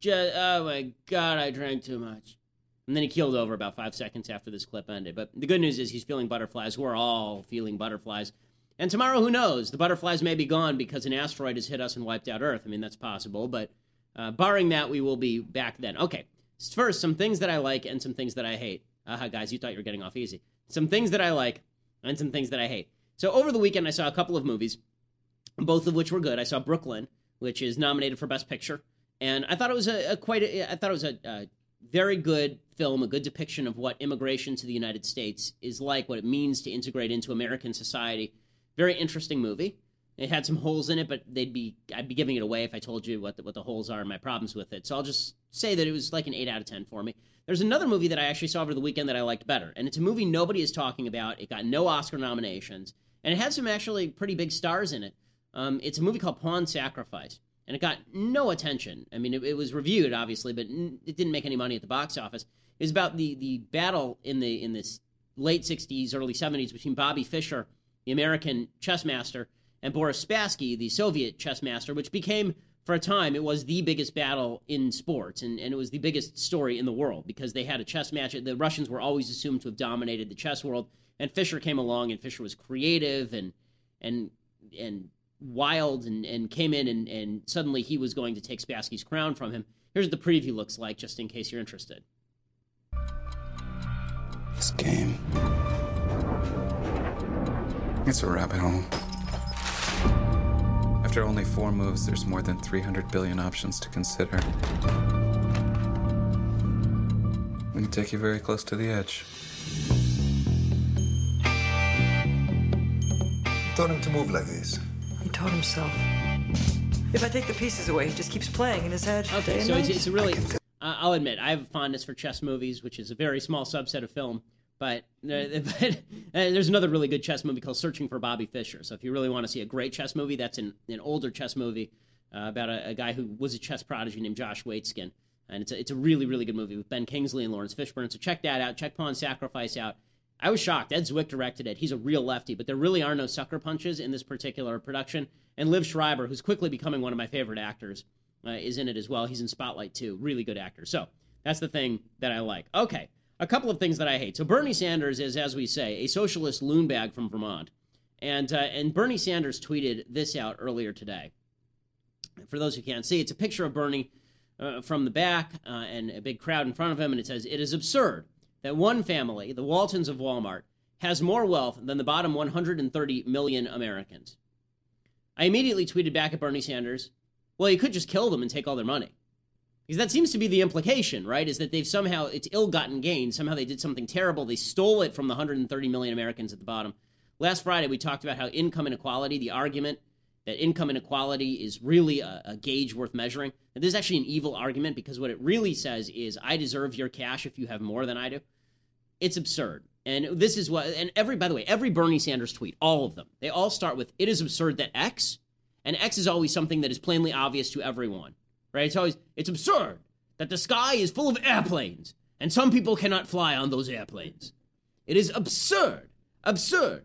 Speaker 1: Just, oh my God, I drank too much. And then he keeled over about five seconds after this clip ended. But the good news is he's feeling butterflies. We're all feeling butterflies. And tomorrow, who knows? The butterflies may be gone because an asteroid has hit us and wiped out Earth. I mean, that's possible. But uh, barring that, we will be back then. Okay. First, some things that I like and some things that I hate. Aha, guys, you thought you were getting off easy. Some things that I like and some things that I hate. So over the weekend, I saw a couple of movies, both of which were good. I saw Brooklyn, which is nominated for Best Picture, and I thought it was a, a quite. A, I thought it was a, a very good film, a good depiction of what immigration to the United States is like, what it means to integrate into American society. Very interesting movie. It had some holes in it, but they'd be I'd be giving it away if I told you what the, what the holes are and my problems with it. So I'll just say that it was like an eight out of ten for me. There's another movie that I actually saw over the weekend that I liked better, and it's a movie nobody is talking about. It got no Oscar nominations, and it had some actually pretty big stars in it. Um, it's a movie called Pawn Sacrifice, and it got no attention. I mean, it, it was reviewed obviously, but it didn't make any money at the box office. It's about the the battle in the in this late '60s, early '70s between Bobby Fischer, the American chess master, and Boris Spassky, the Soviet chess master, which became for a time, it was the biggest battle in sports, and, and it was the biggest story in the world because they had a chess match. The Russians were always assumed to have dominated the chess world, and Fischer came along, and Fischer was creative and and and wild, and, and came in, and, and suddenly he was going to take Spassky's crown from him. Here's what the preview looks like, just in case you're interested.
Speaker 18: This game. It's a rabbit hole. After only four moves, there's more than 300 billion options to consider. We can take you very close to the edge.
Speaker 19: Told him to move like this.
Speaker 20: He taught himself. If I take the pieces away, he just keeps playing in his head.
Speaker 1: Okay, so it's, it's, a really. Uh, I'll admit, I have a fondness for chess movies, which is a very small subset of film. [LAUGHS] But, uh, but there's another really good chess movie called Searching for Bobby Fischer. So if you really want to see a great chess movie, that's an, an older chess movie uh, about a, a, guy who was a chess prodigy named Josh Waitzkin. And it's a, it's a really, really good movie with Ben Kingsley and Laurence Fishburne. So check that out. Check Pawn Sacrifice out. I was shocked. Ed Zwick directed it. He's a real lefty, but there really are no sucker punches in this particular production. And Liev Schreiber, who's quickly becoming one of my favorite actors, uh, is in it as well. He's in Spotlight too. Really good actor. So that's the thing that I like. Okay a couple of things that I hate. So Bernie Sanders is, as we say, a socialist loonbag from Vermont, and uh, and Bernie Sanders tweeted this out earlier today. For those who can't see, it's a picture of Bernie uh, from the back uh, and a big crowd in front of him, and it says, "It is absurd that one family, the Waltons of Walmart, has more wealth than the bottom 130 million Americans." I immediately tweeted back at Bernie Sanders, "Well, you could just kill them and take all their money." Because that seems to be the implication, right? Is that they've somehow, it's ill gotten gain. Somehow they did something terrible. They stole it from the 130 million Americans at the bottom. Last Friday, we talked about how income inequality, the argument that income inequality is really a, a gauge worth measuring. And this is actually an evil argument because what it really says is, I deserve your cash if you have more than I do. It's absurd. And this is what, and every, by the way, every Bernie Sanders tweet, all of them, they all start with, it is absurd that X, and X is always something that is plainly obvious to everyone right? It's always it's absurd that the sky is full of airplanes and some people cannot fly on those airplanes. It is absurd, absurd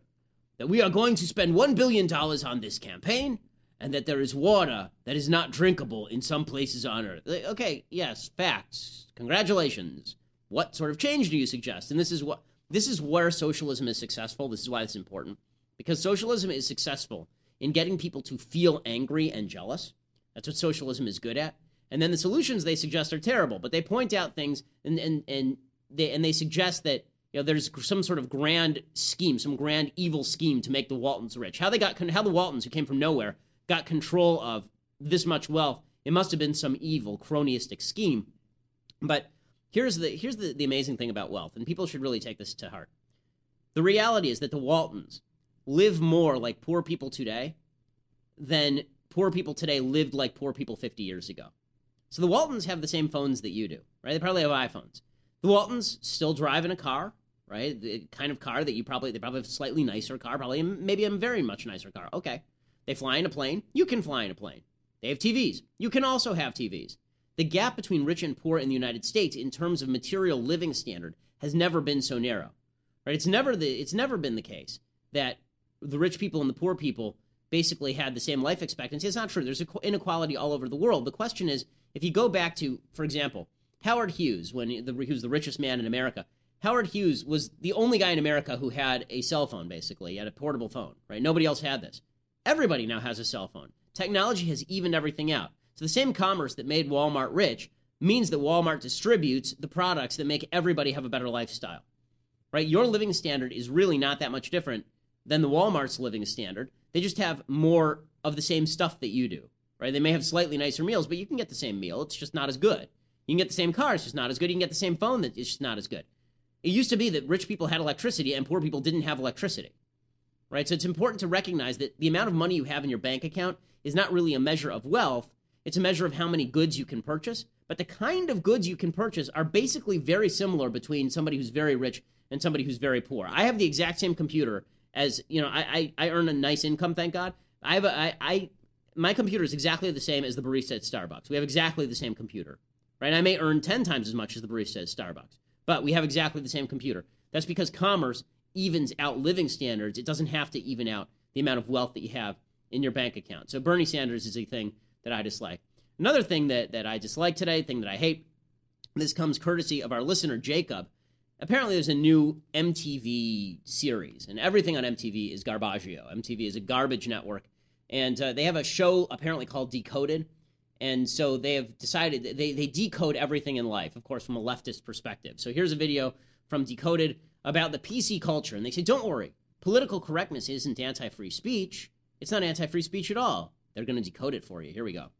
Speaker 1: that we are going to spend $1 billion on this campaign and that there is water that is not drinkable in some places on Earth. Okay, yes, facts. Congratulations. What sort of change do you suggest? And this is what this is where socialism is successful. This is why it's important. Because socialism is successful in getting people to feel angry and jealous that's what socialism is good at. And then the solutions they suggest are terrible, but they point out things and and and they and they suggest that you know there's some sort of grand scheme, some grand evil scheme to make the Waltons rich. How they got how the Waltons who came from nowhere got control of this much wealth. It must have been some evil cronyistic scheme. But Here's the here's the, the amazing thing about wealth, and people should really take this to heart. The reality is that the Waltons live more like poor people today than poor people today lived like poor people 50 years ago. So the Waltons have the same phones that you do, right? They probably have iPhones. The Waltons still drive in a car, right? The kind of car that you probably they probably have a slightly nicer car, probably maybe a very much nicer car. Okay. They fly in a plane. You can fly in a plane. They have TVs. You can also have TVs. The gap between rich and poor in the United States in terms of material living standard has never been so narrow. Right? It's never the it's never been the case that the rich people and the poor people basically had the same life expectancy. It's not true. There's inequality all over the world. The question is, if you go back to, for example, Howard Hughes, when he, the, he was the richest man in America, Howard Hughes was the only guy in America who had a cell phone, basically. Had a portable phone, right? Nobody else had this. Everybody now has a cell phone. Technology has evened everything out. So the same commerce that made Walmart rich means that Walmart distributes the products that make everybody have a better lifestyle. Right? Your living standard is really not that much different than the Walmart's living standard. They just have more of the same stuff that you do. Right? They may have slightly nicer meals, but you can get the same meal. It's just not as good. You can get the same car, it's just not as good. You can get the same phone, that it's just not as good. It used to be that rich people had electricity and poor people didn't have electricity. Right? So it's important to recognize that the amount of money you have in your bank account is not really a measure of wealth, it's a measure of how many goods you can purchase. But the kind of goods you can purchase are basically very similar between somebody who's very rich and somebody who's very poor. I have the exact same computer as, you know, I, I, I earn a nice income, thank God. I have a, I, I, my computer is exactly the same as the barista at Starbucks. We have exactly the same computer, right? I may earn 10 times as much as the barista at Starbucks, but we have exactly the same computer. That's because commerce evens out living standards. It doesn't have to even out the amount of wealth that you have in your bank account. So Bernie Sanders is a thing that I dislike. Another thing that, that I dislike today, thing that I hate, this comes courtesy of our listener, Jacob. Apparently, there's a new MTV series, and everything on MTV is garbaggio. MTV is a garbage network, and uh, they have a show apparently called Decoded. And so they have decided they, they decode everything in life, of course, from a leftist perspective. So here's a video from Decoded about the PC culture. And they say, don't worry, political correctness isn't anti free speech. It's not anti free speech at all. They're going to decode it for you. Here we go.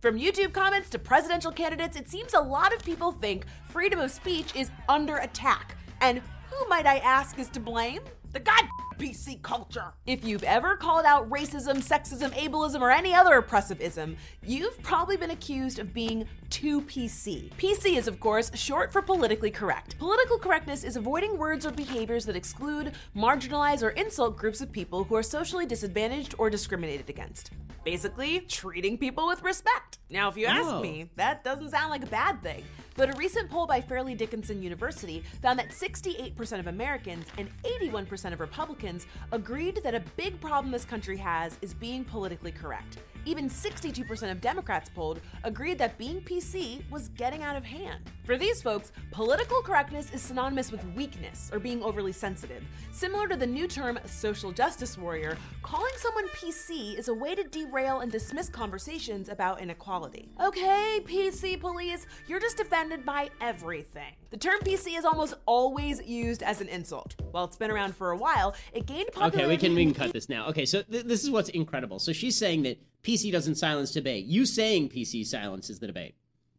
Speaker 21: From YouTube comments to presidential candidates, it seems a lot of people think freedom of speech is under attack. And who, might I ask, is to blame? The god PC culture. If you've ever called out racism, sexism, ableism, or any other oppressive ism, you've probably been accused of being too PC. PC is, of course, short for politically correct. Political correctness is avoiding words or behaviors that exclude, marginalize, or insult groups of people who are socially disadvantaged or discriminated against. Basically, treating people with respect. Now, if you ask
Speaker 22: Oh.
Speaker 21: me, that doesn't sound like a bad thing. But a recent poll by Fairleigh Dickinson University found that 68% of Americans and 81% of Republicans agreed that a big problem this country has is being politically correct. Even 62% of Democrats polled agreed that being PC was getting out of hand. For these folks, political correctness is synonymous with weakness or being overly sensitive. Similar to the new term social justice warrior, calling someone PC is a way to derail and dismiss conversations about inequality. Okay, PC police, you're just offended by everything. The term PC is almost always used as an insult. While it's been around for a while, it gained popularity.
Speaker 1: Okay, we can we can cut this now. Okay, so th- this is what's incredible. So she's saying that PC doesn't silence debate. You saying PC silences the debate.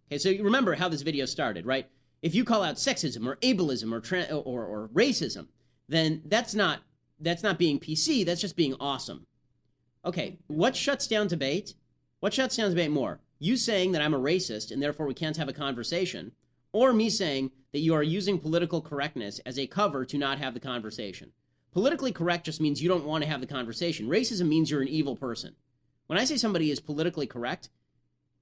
Speaker 1: Okay, so you remember how this video started, right? If you call out sexism or ableism or tra- or, or racism, then that's not that's not being PC. That's just being awesome. Okay, what shuts down debate? What shuts down debate more? You saying that I'm a racist and therefore we can't have a conversation, or me saying that you are using political correctness as a cover to not have the conversation. Politically correct just means you don't want to have the conversation. Racism means you're an evil person. When I say somebody is politically correct,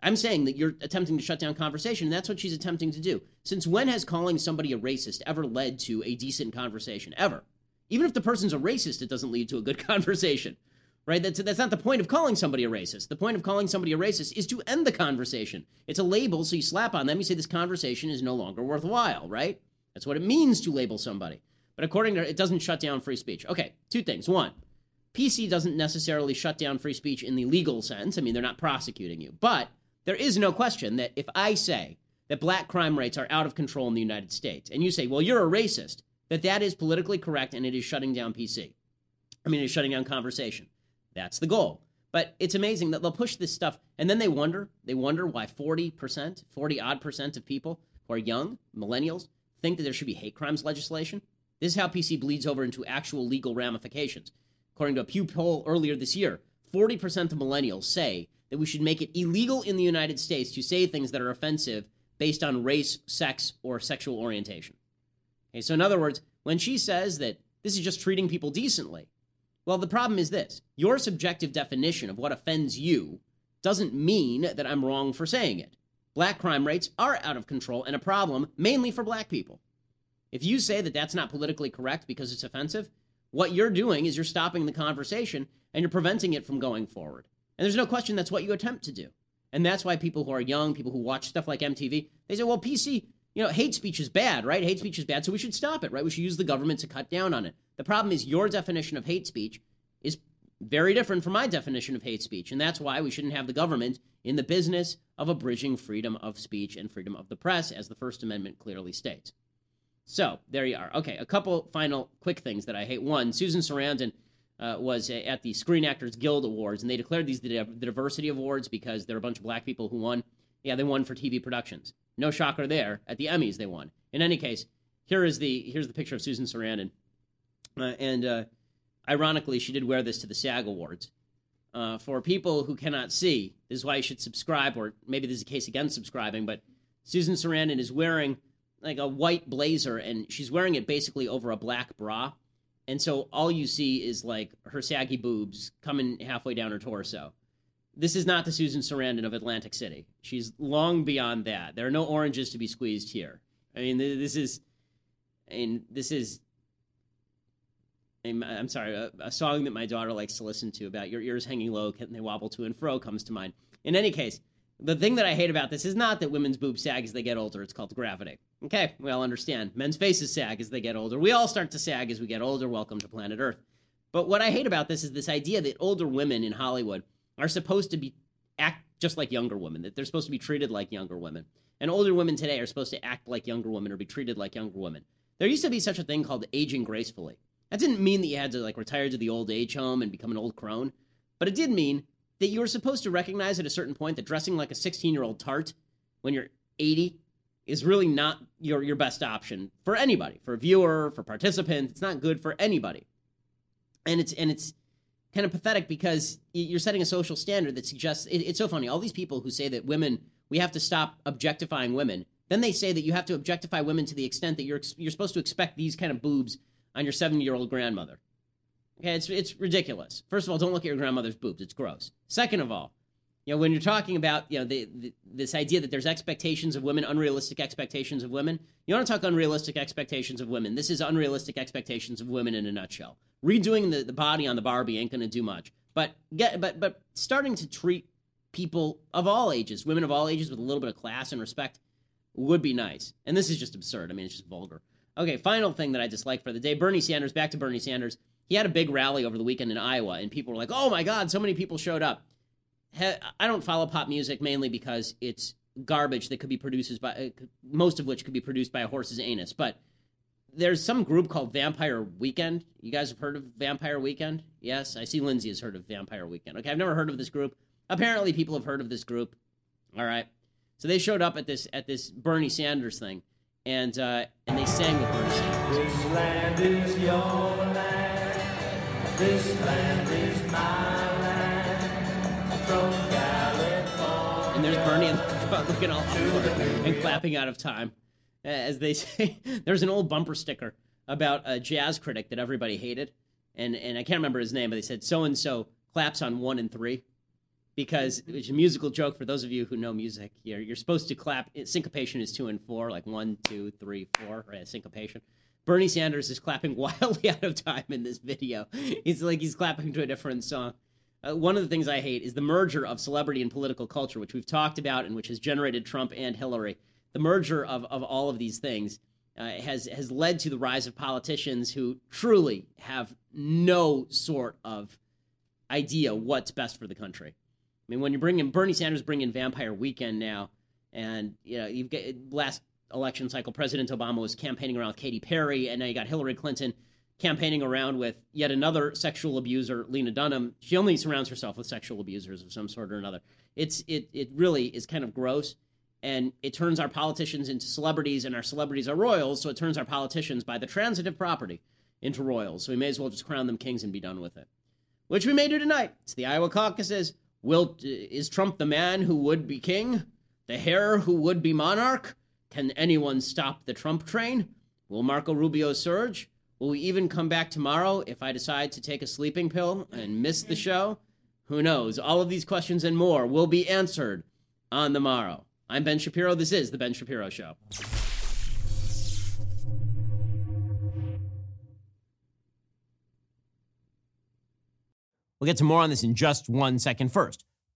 Speaker 1: I'm saying that you're attempting to shut down conversation, and that's what she's attempting to do. Since when has calling somebody a racist ever led to a decent conversation? Ever. Even if the person's a racist, it doesn't lead to a good [LAUGHS] conversation. Right? That's, that's not the point of calling somebody a racist. The point of calling somebody a racist is to end the conversation. It's a label, so you slap on them, you say this conversation is no longer worthwhile, right? That's what it means to label somebody. But according to her, it doesn't shut down free speech. Okay, two things. One, PC doesn't necessarily shut down free speech in the legal sense. I mean, they're not prosecuting you. But there is no question that if I say that black crime rates are out of control in the United States, and you say, well, you're a racist, that that is politically correct and it is shutting down PC. I mean, it's shutting down conversation. That's the goal. But it's amazing that they'll push this stuff and then they wonder, they wonder why 40%, 40 odd percent of people who are young, millennials, think that there should be hate crimes legislation. This is how PC bleeds over into actual legal ramifications. According to a Pew poll earlier this year, 40% of millennials say that we should make it illegal in the United States to say things that are offensive based on race, sex, or sexual orientation. Okay, so in other words, when she says that this is just treating people decently, well, the problem is this your subjective definition of what offends you doesn't mean that I'm wrong for saying it. Black crime rates are out of control and a problem mainly for black people. If you say that that's not politically correct because it's offensive, what you're doing is you're stopping the conversation and you're preventing it from going forward. And there's no question that's what you attempt to do. And that's why people who are young, people who watch stuff like MTV, they say, well, PC, you know, hate speech is bad, right? Hate speech is bad, so we should stop it, right? We should use the government to cut down on it. The problem is your definition of hate speech is very different from my definition of hate speech. And that's why we shouldn't have the government in the business of abridging freedom of speech and freedom of the press, as the First Amendment clearly states. So there you are. Okay, a couple final quick things that I hate. One, Susan Sarandon uh, was at the Screen Actors Guild Awards, and they declared these the, diversity awards because there are a bunch of black people who won. Yeah, they won for TV productions. No shocker there. At the Emmys, they won. In any case, here is the here's the picture of Susan Sarandon, uh, and uh, ironically, she did wear this to the SAG Awards. Uh, for people who cannot see, this is why you should subscribe, or maybe this is a case against subscribing. But Susan Sarandon is wearing like a white blazer, and she's wearing it basically over a black bra. And so all you see is like her saggy boobs coming halfway down her torso. This is not the Susan Sarandon of Atlantic City. She's long beyond that. There are no oranges to be squeezed here. I mean, this is, I mean, this is. I'm, sorry, a, a song that my daughter likes to listen to about your ears hanging low, can they wobble to and fro comes to mind. In any case, the thing that I hate about this is not that women's boobs sag as they get older. It's called gravity. Okay, we all understand. Men's faces sag as they get older. We all start to sag as we get older. Welcome to planet Earth. But what I hate about this is this idea that older women in Hollywood are supposed to be act just like younger women, that they're supposed to be treated like younger women. And older women today are supposed to act like younger women or be treated like younger women. There used to be such a thing called aging gracefully. That didn't mean that you had to like retire to the old age home and become an old crone, but it did mean that you were supposed to recognize at a certain point that dressing like a 16 year old tart when you're 80 is really not your, your best option for anybody, for a viewer, for participant. It's not good for anybody. And it's, and it's kind of pathetic because you're setting a social standard that suggests it, it's so funny. All these people who say that women, we have to stop objectifying women. Then they say that you have to objectify women to the extent that you're, you're supposed to expect these kind of boobs on your 70 year old grandmother. Okay, it's it's ridiculous. First of all, don't look at your grandmother's boobs; it's gross. Second of all, you know when you're talking about you know the, the, this idea that there's expectations of women, unrealistic expectations of women. You want to talk unrealistic expectations of women? This is unrealistic expectations of women in a nutshell. Redoing the, the body on the Barbie ain't going to do much. But get but but starting to treat people of all ages, women of all ages, with a little bit of class and respect would be nice. And this is just absurd. I mean, it's just vulgar. Okay, final thing that I dislike for the day: Bernie Sanders. Back to Bernie Sanders he had a big rally over the weekend in Iowa, and people were like, "Oh my God, so many people showed up." I don't follow pop music mainly because it's garbage that could be produced by uh, most of which could be produced by a horse's anus. But there's some group called Vampire Weekend. You guys have heard of Vampire Weekend? Yes, I see Lindsay has heard of Vampire Weekend. Okay, I've never heard of this group. Apparently, people have heard of this group. All right, so they showed up at this at this Bernie Sanders thing, and uh, and they sang with Bernie Sanders. And there's Bernie looking all awkward and clapping out of time. As they [LAUGHS] say, there's an old bumper sticker about a jazz critic that everybody hated. And, and I can't remember his name, but they said so and so claps on one and three because it's a musical joke for those of you who know music. You're, you're supposed to clap. Syncopation is two and four, like one, two, three, four, right? Syncopation. Bernie Sanders is clapping [LAUGHS] wildly out of time in this video. He's like he's clapping to a different song. Uh, one of the things I hate is the merger of celebrity and political culture, which we've talked about and which has generated Trump and Hillary. The merger of, of all of these things uh, has has led to the rise of politicians who truly have no sort of idea what's best for the country. I mean, when you bring in Bernie Sanders, bring in Vampire Weekend now, and you know you've got last election cycle, President Obama was campaigning around with Katy Perry, and now you got Hillary Clinton campaigning around with yet another sexual abuser, Lena Dunham. She only surrounds herself with sexual abusers of some sort or another. It's it it really is kind of gross. and it turns our politicians into celebrities and our celebrities are royals, so it turns our politicians by the transitive property into royals. So we may as well just crown them kings and be done with it. Which we may do tonight. It's the Iowa caucuses. Will uh, is Trump the man who would be king? The heir who would be monarch? Can anyone stop the Trump train? Will Marco Rubio surge? Will we even come back tomorrow if I decide to take a sleeping pill and miss the show? Who knows? All of these questions and more will be answered on the morrow. I'm Ben Shapiro. This is The Ben Shapiro Show. We'll get to more on this in just one second. First,